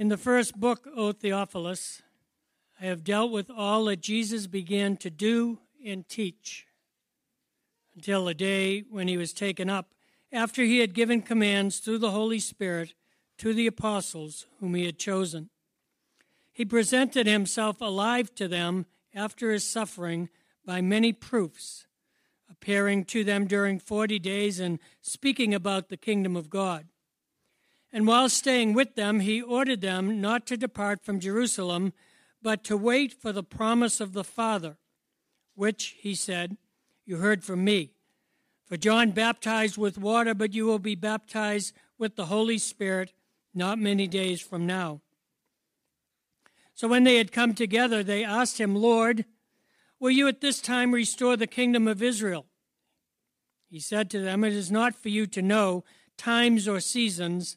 In the first book, O Theophilus, I have dealt with all that Jesus began to do and teach until the day when he was taken up, after he had given commands through the Holy Spirit to the apostles whom he had chosen. He presented himself alive to them after his suffering by many proofs, appearing to them during forty days and speaking about the kingdom of God. And while staying with them, he ordered them not to depart from Jerusalem, but to wait for the promise of the Father, which, he said, you heard from me. For John baptized with water, but you will be baptized with the Holy Spirit not many days from now. So when they had come together, they asked him, Lord, will you at this time restore the kingdom of Israel? He said to them, It is not for you to know times or seasons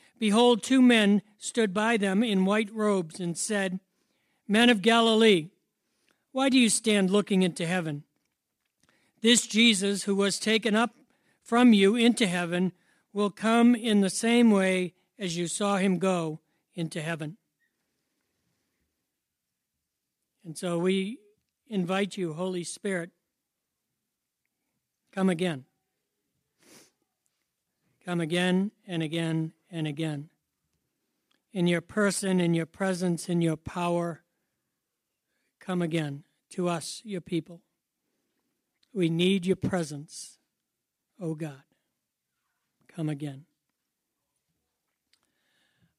behold, two men stood by them in white robes and said, Men of Galilee, why do you stand looking into heaven? This Jesus, who was taken up from you into heaven, will come in the same way as you saw him go into heaven. And so we invite you, Holy Spirit, come again. Come again and again and again. In your person, in your presence, in your power, come again to us, your people. We need your presence, O oh God. Come again.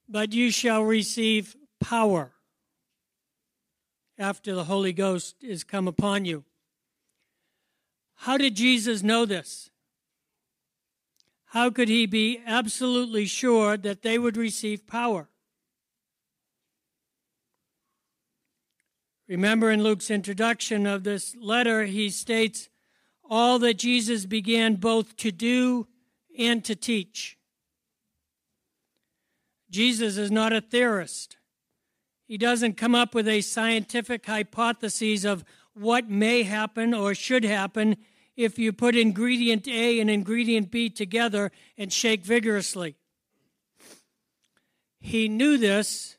But you shall receive power after the Holy Ghost is come upon you. How did Jesus know this? How could he be absolutely sure that they would receive power? Remember in Luke's introduction of this letter, he states all that Jesus began both to do and to teach. Jesus is not a theorist. He doesn't come up with a scientific hypothesis of what may happen or should happen if you put ingredient A and ingredient B together and shake vigorously. He knew this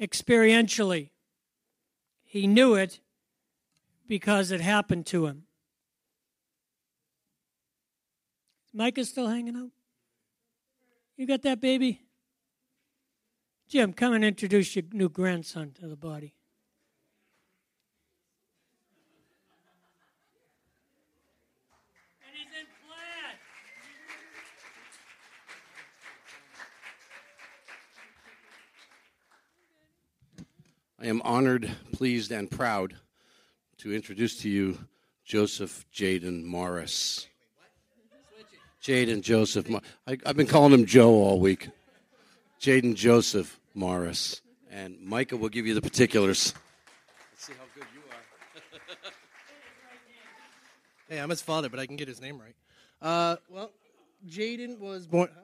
experientially. He knew it because it happened to him. Mike is still hanging out? You got that baby? Jim, come and introduce your new grandson to the body. I am honored, pleased, and proud to introduce to you Joseph Jaden Morris. Jaden Joseph. Morris. I, have been calling him Joe all week. Jaden Joseph Morris. And Micah will give you the particulars. Let's see how good you are. hey, I'm his father, but I can get his name right. Uh, well, Jaden was born. Huh?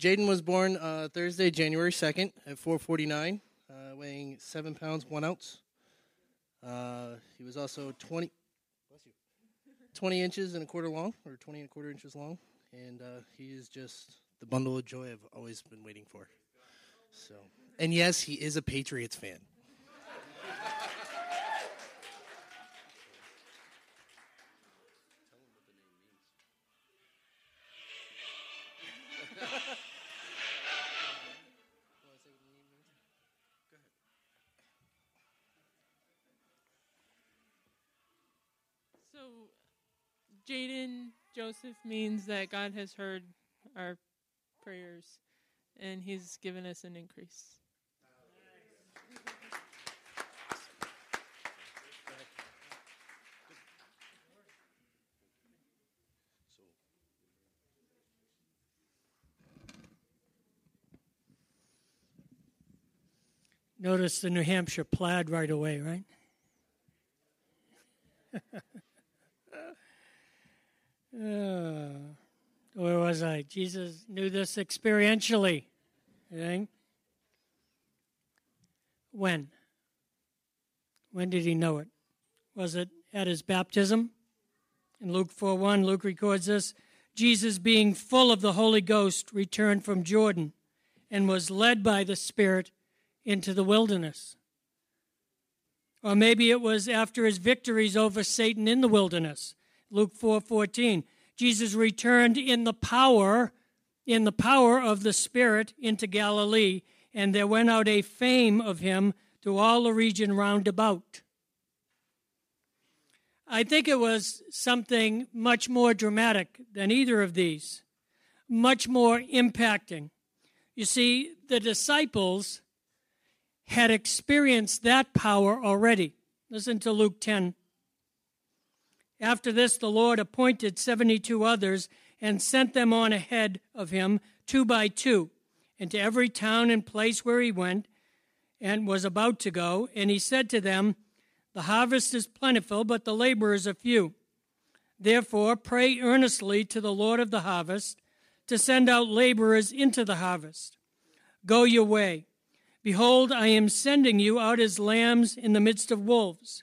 Jaden was born uh, Thursday, January 2nd at 449, uh, weighing 7 pounds, 1 ounce. Uh, he was also 20, 20 inches and a quarter long, or 20 and a quarter inches long. And uh, he is just the bundle of joy I've always been waiting for. So, And yes, he is a Patriots fan. Jaden Joseph means that God has heard our prayers and He's given us an increase. Notice the New Hampshire plaid right away, right? uh, where was I? Jesus knew this experientially. When? When did he know it? Was it at his baptism? In Luke 4 1, Luke records this Jesus, being full of the Holy Ghost, returned from Jordan and was led by the Spirit into the wilderness. Or maybe it was after his victories over Satan in the wilderness. Luke 4:14. Jesus returned in the power in the power of the Spirit into Galilee, and there went out a fame of him to all the region round about. I think it was something much more dramatic than either of these, much more impacting. You see, the disciples had experienced that power already. Listen to Luke 10. After this, the Lord appointed 72 others and sent them on ahead of him, two by two, into every town and place where he went and was about to go. And he said to them, the harvest is plentiful, but the laborers are few. Therefore, pray earnestly to the Lord of the harvest to send out laborers into the harvest. Go your way. Behold, I am sending you out as lambs in the midst of wolves.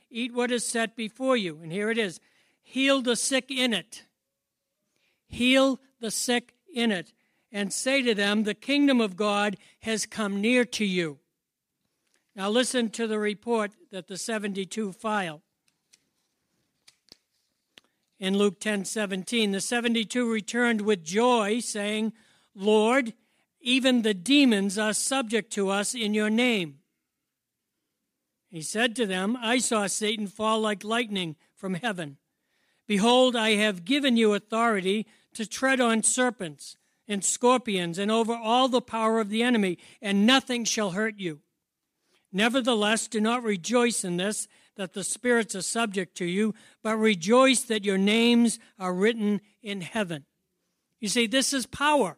eat what is set before you. And here it is heal the sick in it. Heal the sick in it. And say to them, The kingdom of God has come near to you. Now listen to the report that the 72 file in Luke 10 17. The 72 returned with joy, saying, Lord, even the demons are subject to us in your name. He said to them, I saw Satan fall like lightning from heaven. Behold, I have given you authority to tread on serpents and scorpions and over all the power of the enemy, and nothing shall hurt you. Nevertheless, do not rejoice in this that the spirits are subject to you, but rejoice that your names are written in heaven. You see, this is power.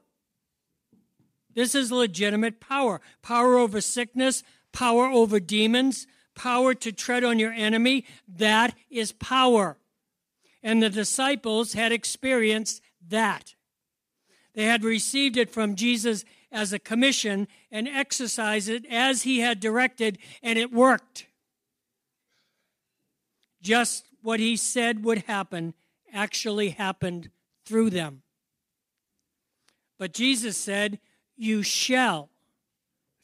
This is legitimate power power over sickness, power over demons, power to tread on your enemy. That is power. And the disciples had experienced that. They had received it from Jesus as a commission and exercised it as he had directed, and it worked just what he said would happen actually happened through them. But Jesus said, You shall,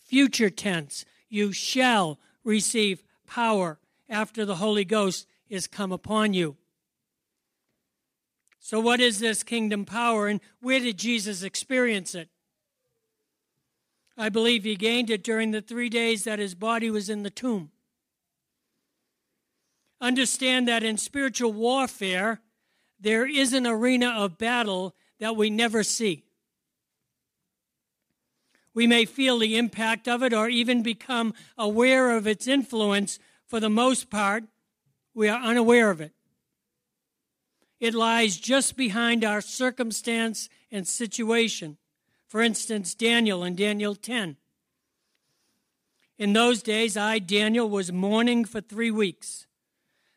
future tense, you shall receive power after the Holy Ghost is come upon you. So, what is this kingdom power and where did Jesus experience it? I believe he gained it during the three days that his body was in the tomb. Understand that in spiritual warfare, there is an arena of battle that we never see. We may feel the impact of it or even become aware of its influence. For the most part, we are unaware of it. It lies just behind our circumstance and situation. For instance, Daniel in Daniel 10. In those days, I, Daniel, was mourning for three weeks.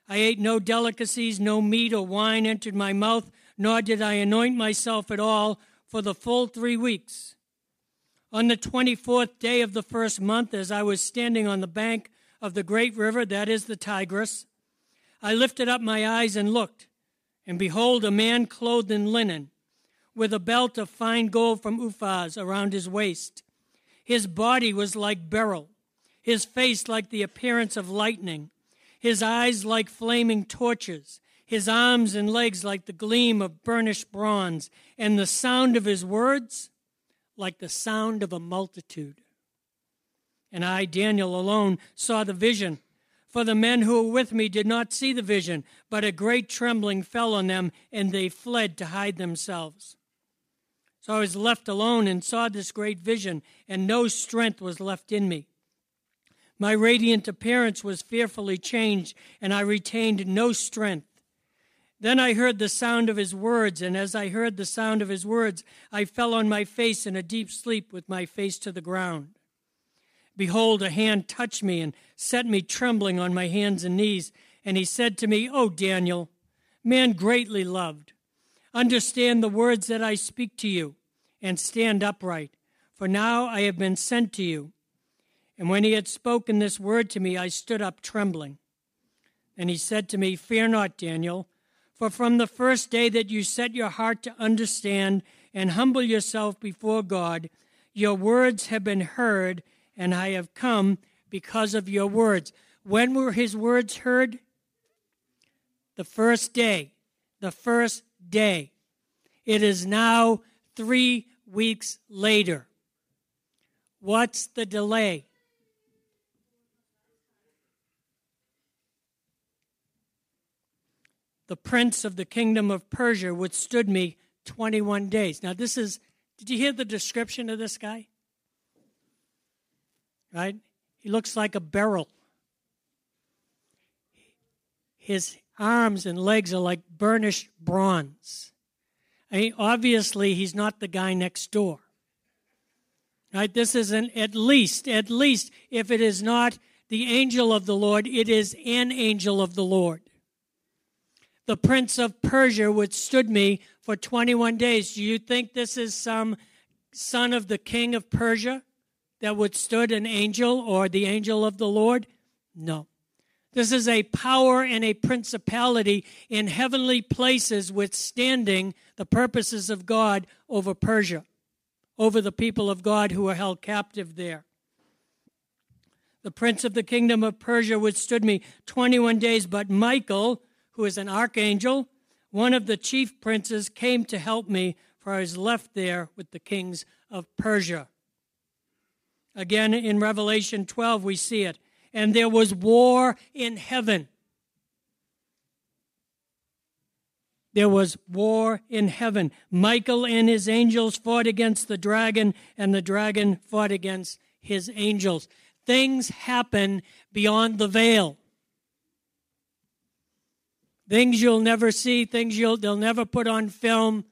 I ate no delicacies, no meat or wine entered my mouth, nor did I anoint myself at all for the full three weeks. On the 24th day of the first month, as I was standing on the bank of the great river, that is the Tigris, I lifted up my eyes and looked, and behold, a man clothed in linen, with a belt of fine gold from Uphaz around his waist. His body was like beryl, his face like the appearance of lightning his eyes like flaming torches, his arms and legs like the gleam of burnished bronze, and the sound of his words like the sound of a multitude. And I, Daniel, alone saw the vision. For the men who were with me did not see the vision, but a great trembling fell on them, and they fled to hide themselves. So I was left alone and saw this great vision, and no strength was left in me. My radiant appearance was fearfully changed, and I retained no strength. Then I heard the sound of his words, and as I heard the sound of his words, I fell on my face in a deep sleep with my face to the ground. Behold, a hand touched me and set me trembling on my hands and knees. And he said to me, O Daniel, man greatly loved, understand the words that I speak to you, and stand upright, for now I have been sent to you. And when he had spoken this word to me, I stood up trembling. And he said to me, Fear not, Daniel, for from the first day that you set your heart to understand and humble yourself before God, your words have been heard and I have come because of your words. When were his words heard? The first day. The first day. It is now three weeks later. What's the delay? The prince of the kingdom of Persia withstood me 21 days. Now, this is, did you hear the description of this guy? right? He looks like a beryl. His arms and legs are like burnished bronze. I mean, obviously, he's not the guy next door. Right? This is an at least, at least, if it is not the angel of the Lord, it is an angel of the Lord. The prince of Persia withstood me for 21 days. Do you think this is some son of the king of Persia? that withstood an angel or the angel of the Lord? No. This is a power and a principality in heavenly places withstanding the purposes of God over Persia, over the people of God who are held captive there. The prince of the kingdom of Persia withstood me 21 days, but Michael, who is an archangel, one of the chief princes, came to help me, for I was left there with the kings of Persia. Again, in Revelation 12, we see it. And there was war in heaven. There was war in heaven. Michael and his angels fought against the dragon, and the dragon fought against his angels. Things happen beyond the veil. Things you'll never see, things you'll, they'll never put on film,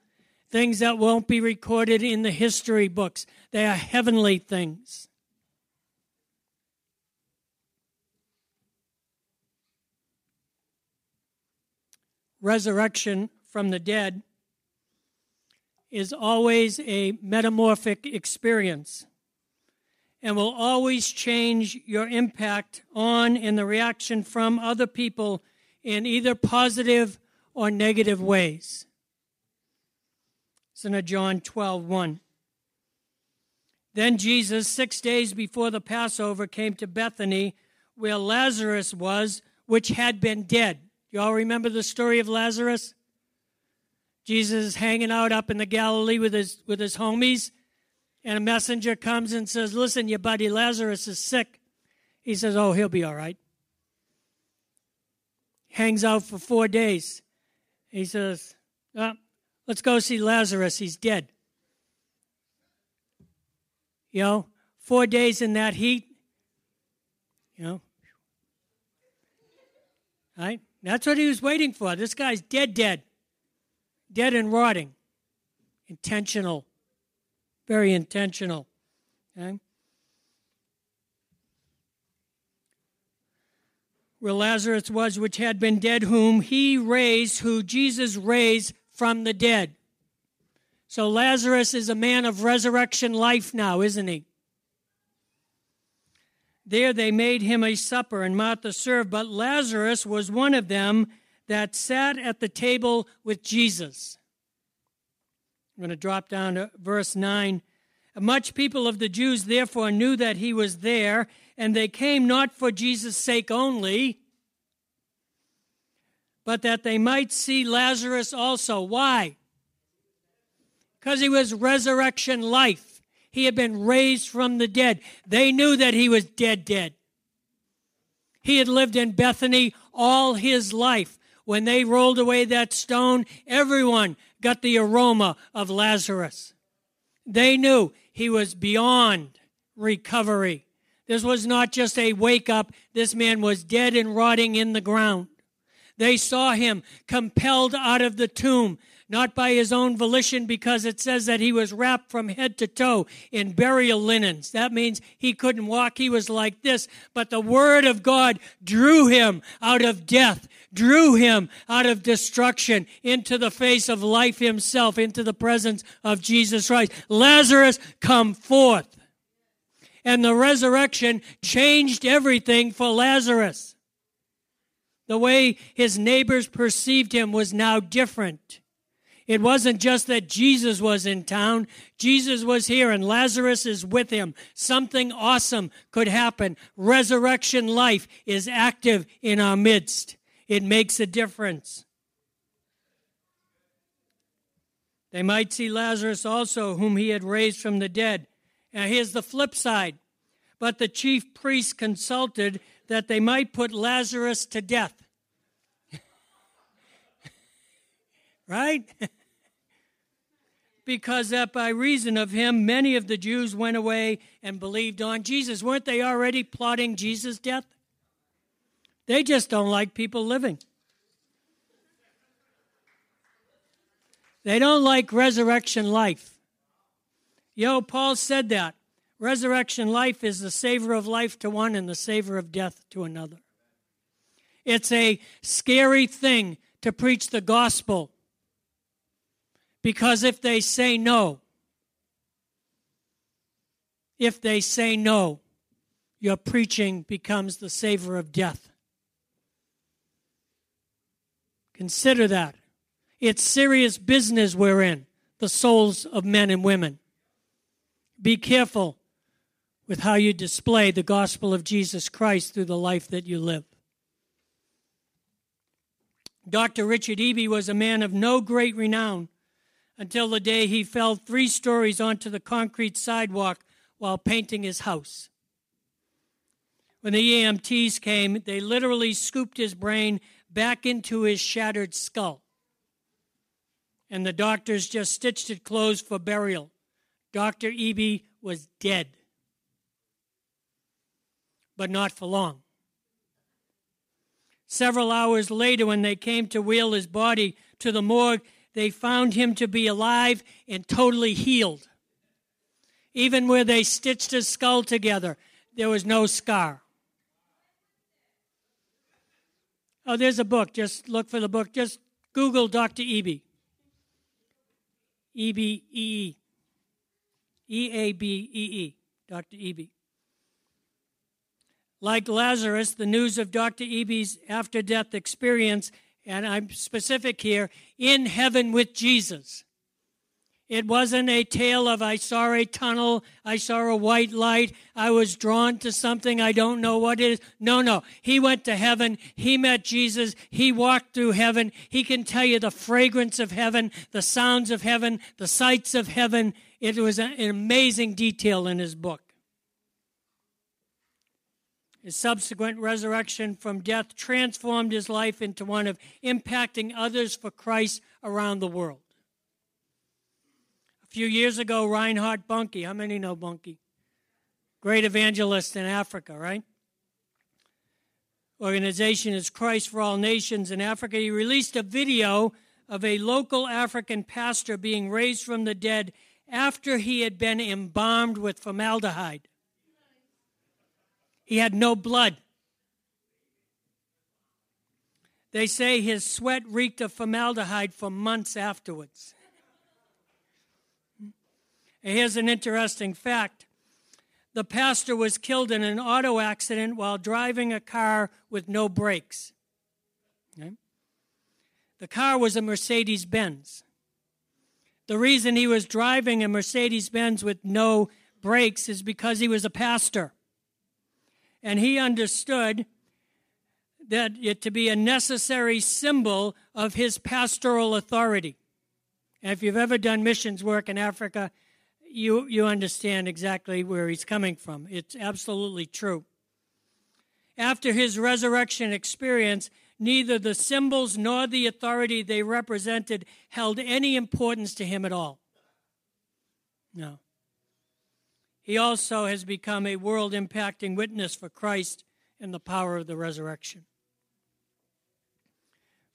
things that won't be recorded in the history books. They are heavenly things. resurrection from the dead is always a metamorphic experience and will always change your impact on and the reaction from other people in either positive or negative ways. It's in John 12 1. Then Jesus, six days before the Passover, came to Bethany, where Lazarus was, which had been dead. You all remember the story of Lazarus? Jesus is hanging out up in the Galilee with his, with his homies, and a messenger comes and says, Listen, your buddy Lazarus is sick. He says, Oh, he'll be all right. Hangs out for four days. He says, oh, Let's go see Lazarus. He's dead. You know, four days in that heat, you know, right? That's what he was waiting for. This guy's dead, dead. Dead and rotting. Intentional. Very intentional. Okay? Where Lazarus was, which had been dead, whom he raised, who Jesus raised from the dead. So Lazarus is a man of resurrection life now, isn't he? There they made him a supper, and Martha served, but Lazarus was one of them that sat at the table with Jesus. I'm going to drop down to verse 9. Much people of the Jews therefore knew that he was there, and they came not for Jesus' sake only, but that they might see Lazarus also. Why? Because he was resurrection life. He had been raised from the dead. They knew that he was dead, dead. He had lived in Bethany all his life. When they rolled away that stone, everyone got the aroma of Lazarus. They knew he was beyond recovery. This was not just a wake up, this man was dead and rotting in the ground. They saw him compelled out of the tomb, not by his own volition, because it says that he was wrapped from head to toe in burial linens. That means he couldn't walk, he was like this. But the Word of God drew him out of death, drew him out of destruction into the face of life himself, into the presence of Jesus Christ. Lazarus, come forth. And the resurrection changed everything for Lazarus. The way his neighbors perceived him was now different. It wasn't just that Jesus was in town. Jesus was here and Lazarus is with him. Something awesome could happen. Resurrection life is active in our midst. It makes a difference. They might see Lazarus also, whom he had raised from the dead. Now, here's the flip side. But the chief priests consulted that they might put Lazarus to death. right? because that by reason of him, many of the Jews went away and believed on Jesus. Weren't they already plotting Jesus' death? They just don't like people living. They don't like resurrection life. Yo, Paul said that. Resurrection life is the savor of life to one and the savor of death to another. It's a scary thing to preach the gospel because if they say no, if they say no, your preaching becomes the savor of death. Consider that. It's serious business we're in, the souls of men and women. Be careful with how you display the gospel of Jesus Christ through the life that you live. Dr. Richard Eby was a man of no great renown until the day he fell three stories onto the concrete sidewalk while painting his house. When the EMTs came, they literally scooped his brain back into his shattered skull. And the doctors just stitched it closed for burial. Dr. Eby was dead but not for long. Several hours later, when they came to wheel his body to the morgue, they found him to be alive and totally healed. Even where they stitched his skull together, there was no scar. Oh, there's a book. Just look for the book. Just Google Dr. Eby. E B E E. E A B E E. Dr. Eby. Like Lazarus, the news of Dr. Eby's after death experience, and I'm specific here, in heaven with Jesus. It wasn't a tale of I saw a tunnel, I saw a white light, I was drawn to something, I don't know what it is. No, no. He went to heaven, he met Jesus, he walked through heaven. He can tell you the fragrance of heaven, the sounds of heaven, the sights of heaven. It was an amazing detail in his book. His subsequent resurrection from death transformed his life into one of impacting others for Christ around the world. A few years ago, Reinhard Bonnke, how many know Bonnke? Great evangelist in Africa, right? Organization is Christ for All Nations in Africa. He released a video of a local African pastor being raised from the dead after he had been embalmed with formaldehyde. He had no blood. They say his sweat reeked of formaldehyde for months afterwards. here's an interesting fact the pastor was killed in an auto accident while driving a car with no brakes. Okay? The car was a Mercedes Benz. The reason he was driving a Mercedes Benz with no brakes is because he was a pastor and he understood that it to be a necessary symbol of his pastoral authority. And if you've ever done missions work in Africa, you, you understand exactly where he's coming from. It's absolutely true. After his resurrection experience, neither the symbols nor the authority they represented held any importance to him at all. No. He also has become a world impacting witness for Christ and the power of the resurrection.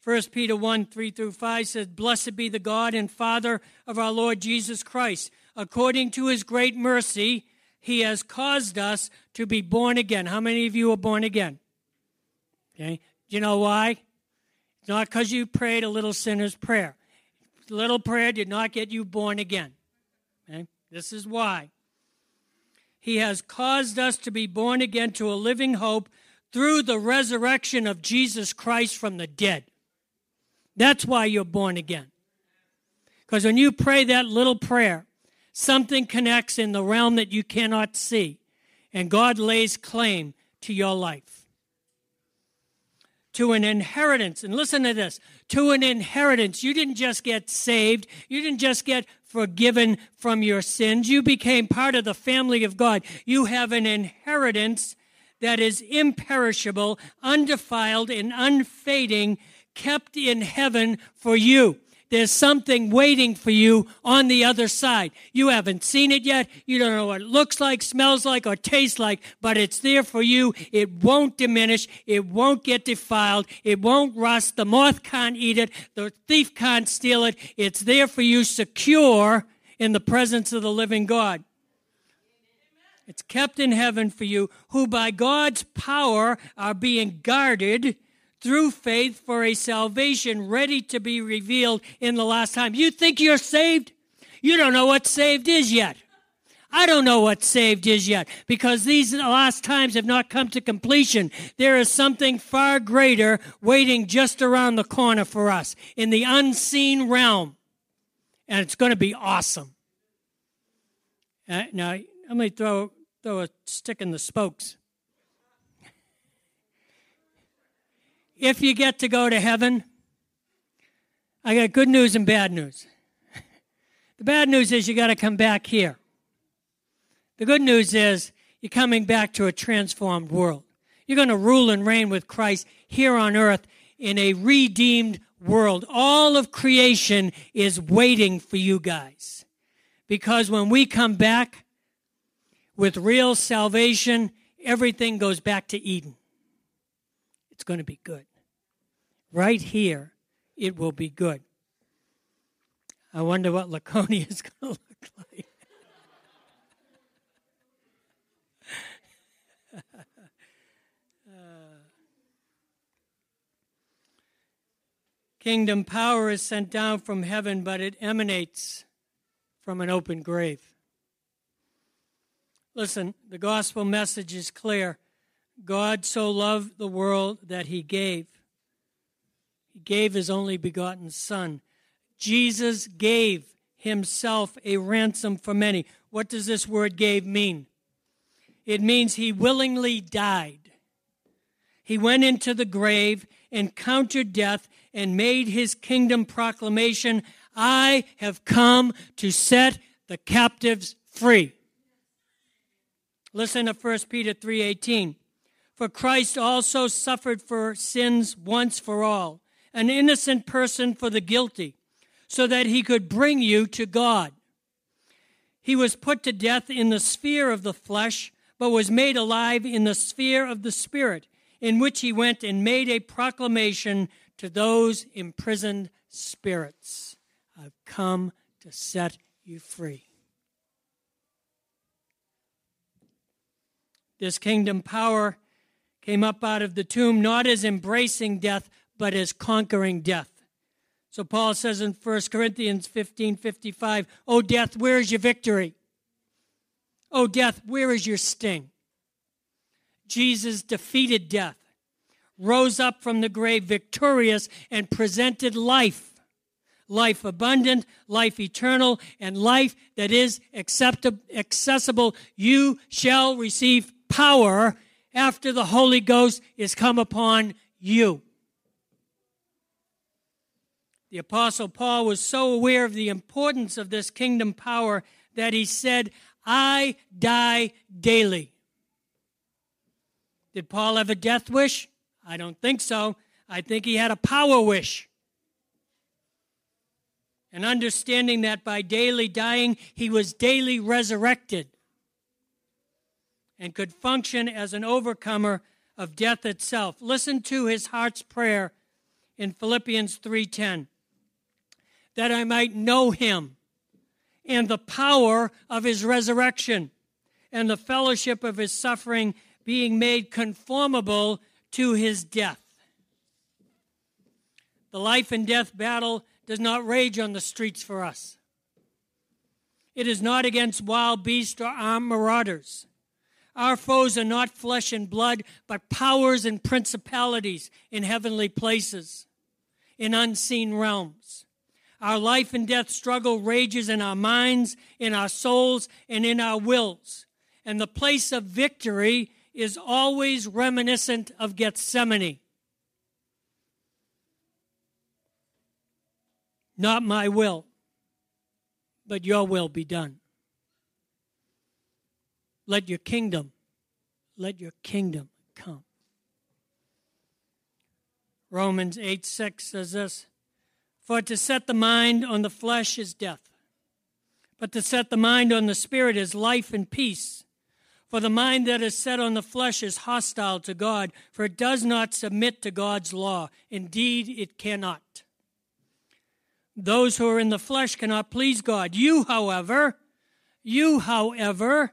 1 Peter 1 3 through 5 says, Blessed be the God and Father of our Lord Jesus Christ. According to his great mercy, he has caused us to be born again. How many of you are born again? Okay. Do you know why? It's not because you prayed a little sinner's prayer. Little prayer did not get you born again. Okay? This is why. He has caused us to be born again to a living hope through the resurrection of Jesus Christ from the dead. That's why you're born again. Because when you pray that little prayer, something connects in the realm that you cannot see, and God lays claim to your life. To an inheritance, and listen to this to an inheritance. You didn't just get saved, you didn't just get forgiven from your sins, you became part of the family of God. You have an inheritance that is imperishable, undefiled, and unfading kept in heaven for you. There's something waiting for you on the other side. You haven't seen it yet. You don't know what it looks like, smells like, or tastes like, but it's there for you. It won't diminish. It won't get defiled. It won't rust. The moth can't eat it. The thief can't steal it. It's there for you, secure in the presence of the living God. It's kept in heaven for you, who by God's power are being guarded through faith for a salvation ready to be revealed in the last time. You think you're saved? You don't know what saved is yet. I don't know what saved is yet because these last times have not come to completion. There is something far greater waiting just around the corner for us in the unseen realm. And it's going to be awesome. Uh, now, let me throw, throw a stick in the spokes. If you get to go to heaven, I got good news and bad news. The bad news is you got to come back here. The good news is you're coming back to a transformed world. You're going to rule and reign with Christ here on earth in a redeemed world. All of creation is waiting for you guys. Because when we come back with real salvation, everything goes back to Eden it's going to be good. Right here, it will be good. I wonder what Laconia is going to look like. kingdom power is sent down from heaven, but it emanates from an open grave. Listen, the gospel message is clear. God so loved the world that he gave. He gave his only begotten Son. Jesus gave himself a ransom for many. What does this word gave mean? It means he willingly died. He went into the grave, encountered death, and made his kingdom proclamation I have come to set the captives free. Listen to 1 Peter 3:18. For Christ also suffered for sins once for all, an innocent person for the guilty, so that he could bring you to God. He was put to death in the sphere of the flesh, but was made alive in the sphere of the Spirit, in which he went and made a proclamation to those imprisoned spirits I've come to set you free. This kingdom power came up out of the tomb not as embracing death, but as conquering death. So Paul says in 1 Corinthians 15 55, Oh, death, where is your victory? Oh, death, where is your sting? Jesus defeated death, rose up from the grave victorious, and presented life life abundant, life eternal, and life that is accessible. You shall receive power after the Holy Ghost is come upon you. The Apostle Paul was so aware of the importance of this kingdom power that he said, I die daily. Did Paul have a death wish? I don't think so. I think he had a power wish. And understanding that by daily dying, he was daily resurrected and could function as an overcomer of death itself. Listen to his heart's prayer in Philippians 3:10 that I might know him and the power of his resurrection and the fellowship of his suffering being made conformable to his death. The life and death battle does not rage on the streets for us. It is not against wild beasts or armed marauders. Our foes are not flesh and blood, but powers and principalities in heavenly places, in unseen realms. Our life and death struggle rages in our minds, in our souls, and in our wills. And the place of victory is always reminiscent of Gethsemane. Not my will, but your will be done. Let your kingdom, let your kingdom come. Romans 8 6 says this For to set the mind on the flesh is death, but to set the mind on the spirit is life and peace. For the mind that is set on the flesh is hostile to God, for it does not submit to God's law. Indeed, it cannot. Those who are in the flesh cannot please God. You, however, you, however,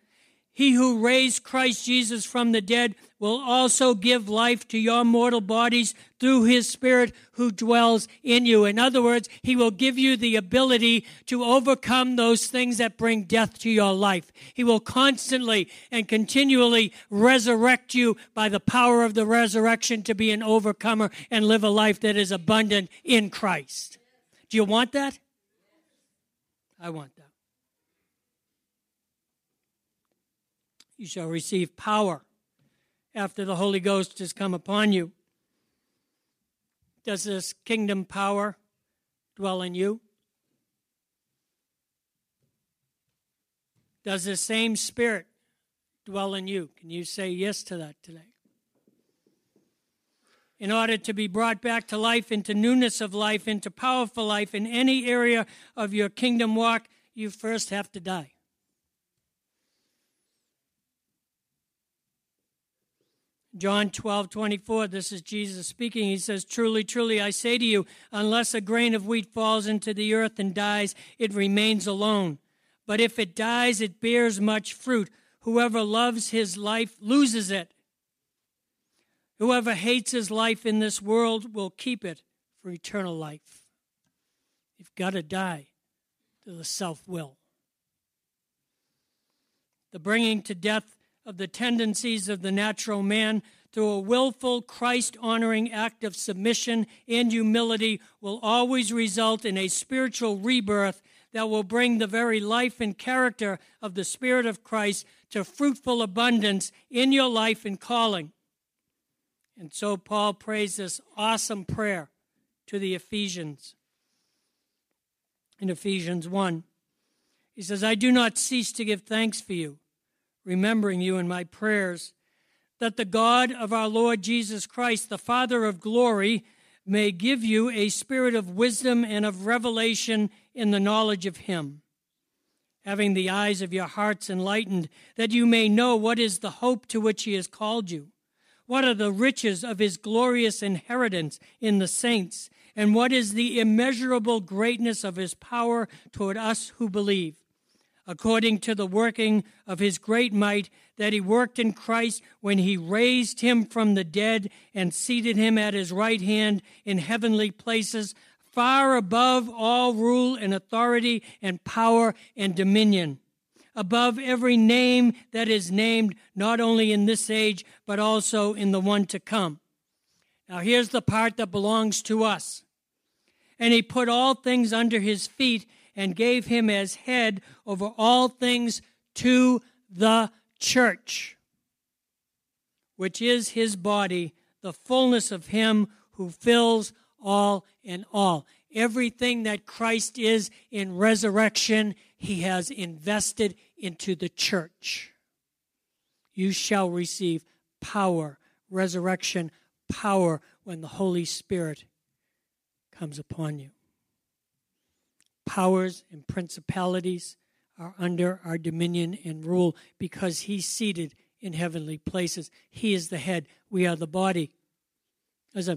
he who raised Christ Jesus from the dead will also give life to your mortal bodies through his Spirit who dwells in you. In other words, he will give you the ability to overcome those things that bring death to your life. He will constantly and continually resurrect you by the power of the resurrection to be an overcomer and live a life that is abundant in Christ. Do you want that? I want that. You shall receive power after the Holy Ghost has come upon you. Does this kingdom power dwell in you? Does the same Spirit dwell in you? Can you say yes to that today? in order to be brought back to life, into newness of life, into powerful life in any area of your kingdom walk, you first have to die. John 12, 24, this is Jesus speaking. He says, Truly, truly, I say to you, unless a grain of wheat falls into the earth and dies, it remains alone. But if it dies, it bears much fruit. Whoever loves his life loses it. Whoever hates his life in this world will keep it for eternal life. You've got to die to the self will. The bringing to death of the tendencies of the natural man through a willful, Christ honoring act of submission and humility will always result in a spiritual rebirth that will bring the very life and character of the Spirit of Christ to fruitful abundance in your life and calling. And so Paul prays this awesome prayer to the Ephesians. In Ephesians 1, he says, I do not cease to give thanks for you, remembering you in my prayers, that the God of our Lord Jesus Christ, the Father of glory, may give you a spirit of wisdom and of revelation in the knowledge of him, having the eyes of your hearts enlightened, that you may know what is the hope to which he has called you what are the riches of his glorious inheritance in the saints? And what is the immeasurable greatness of his power toward us who believe? According to the working of his great might that he worked in Christ when he raised him from the dead and seated him at his right hand in heavenly places, far above all rule and authority and power and dominion above every name that is named, not only in this age, but also in the one to come. Now, here's the part that belongs to us. And he put all things under his feet and gave him as head over all things to the church, which is his body, the fullness of him who fills all in all. Everything that Christ is in resurrection, he has invested into the church. You shall receive power, resurrection power, when the Holy Spirit comes upon you. Powers and principalities are under our dominion and rule because he's seated in heavenly places. He is the head, we are the body. As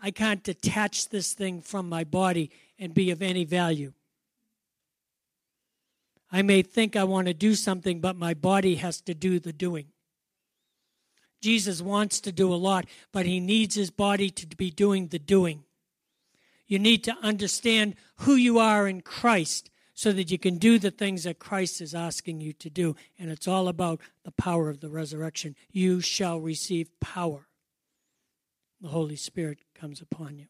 I can't detach this thing from my body and be of any value. I may think I want to do something, but my body has to do the doing. Jesus wants to do a lot, but he needs his body to be doing the doing. You need to understand who you are in Christ so that you can do the things that Christ is asking you to do. And it's all about the power of the resurrection. You shall receive power. The Holy Spirit comes upon you.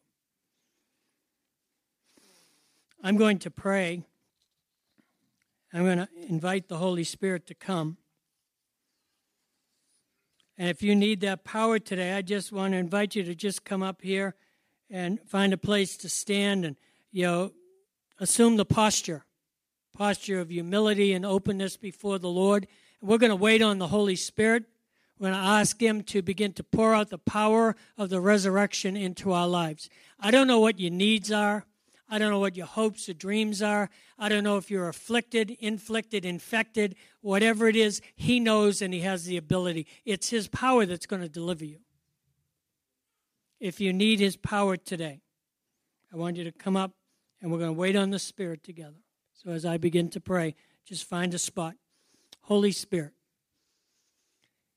I'm going to pray. I'm going to invite the Holy Spirit to come. And if you need that power today, I just want to invite you to just come up here and find a place to stand and, you know, assume the posture posture of humility and openness before the Lord. We're going to wait on the Holy Spirit. We're going to ask Him to begin to pour out the power of the resurrection into our lives. I don't know what your needs are. I don't know what your hopes or dreams are. I don't know if you're afflicted, inflicted, infected, whatever it is. He knows and He has the ability. It's His power that's going to deliver you. If you need His power today, I want you to come up and we're going to wait on the Spirit together. So as I begin to pray, just find a spot. Holy Spirit,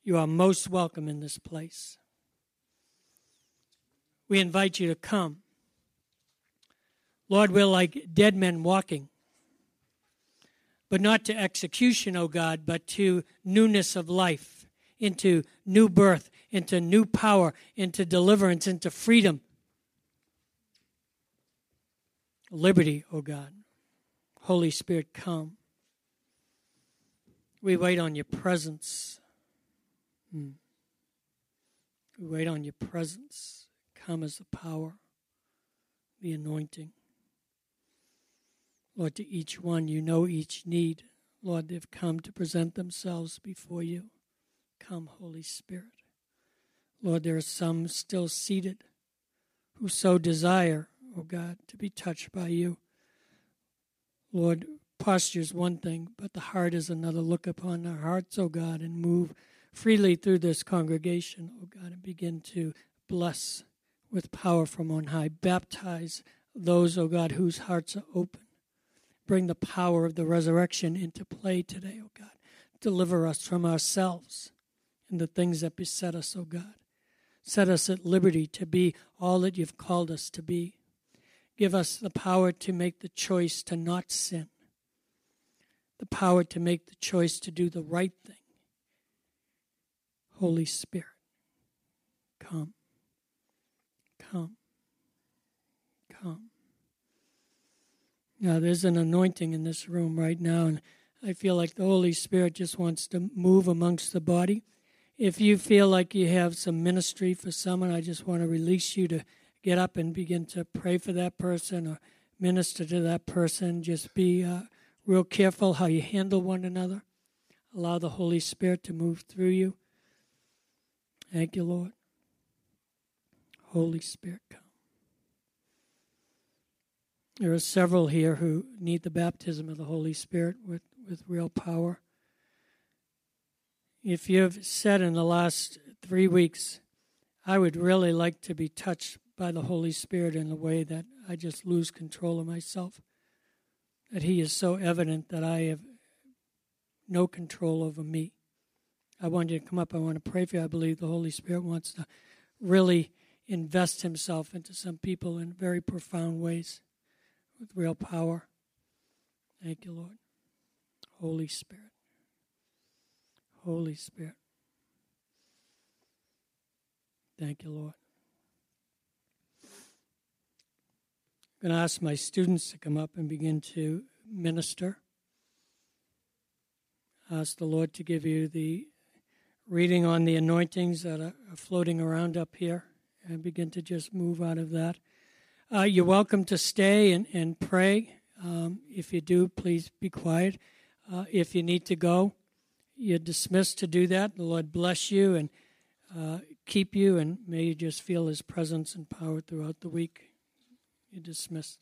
you are most welcome in this place. We invite you to come. Lord, we're like dead men walking, but not to execution, O oh God, but to newness of life, into new birth, into new power, into deliverance, into freedom. Liberty, O oh God. Holy Spirit, come. We wait on your presence. Hmm. We wait on your presence. Come as the power, the anointing. Lord, to each one, you know each need. Lord, they've come to present themselves before you. Come, Holy Spirit. Lord, there are some still seated who so desire, O oh God, to be touched by you. Lord, posture is one thing, but the heart is another. Look upon our hearts, O oh God, and move freely through this congregation, oh God, and begin to bless with power from on high. Baptize those, oh God, whose hearts are open. Bring the power of the resurrection into play today, oh God. Deliver us from ourselves and the things that beset us, oh God. Set us at liberty to be all that you've called us to be. Give us the power to make the choice to not sin, the power to make the choice to do the right thing Holy Spirit, come, come, come. Now, there's an anointing in this room right now, and I feel like the Holy Spirit just wants to move amongst the body. If you feel like you have some ministry for someone, I just want to release you to get up and begin to pray for that person or minister to that person. Just be uh, real careful how you handle one another. Allow the Holy Spirit to move through you. Thank you, Lord. Holy Spirit, come. There are several here who need the baptism of the Holy Spirit with, with real power. If you've said in the last three weeks, I would really like to be touched by the Holy Spirit in a way that I just lose control of myself, that He is so evident that I have no control over me. I want you to come up. I want to pray for you. I believe the Holy Spirit wants to really invest himself into some people in very profound ways with real power. Thank you, Lord. Holy Spirit. Holy Spirit. Thank you, Lord. I'm going to ask my students to come up and begin to minister. Ask the Lord to give you the reading on the anointings that are floating around up here and begin to just move out of that. Uh, you're welcome to stay and, and pray. Um, if you do, please be quiet. Uh, if you need to go, you're dismissed to do that. The Lord bless you and uh, keep you, and may you just feel His presence and power throughout the week. You're dismissed.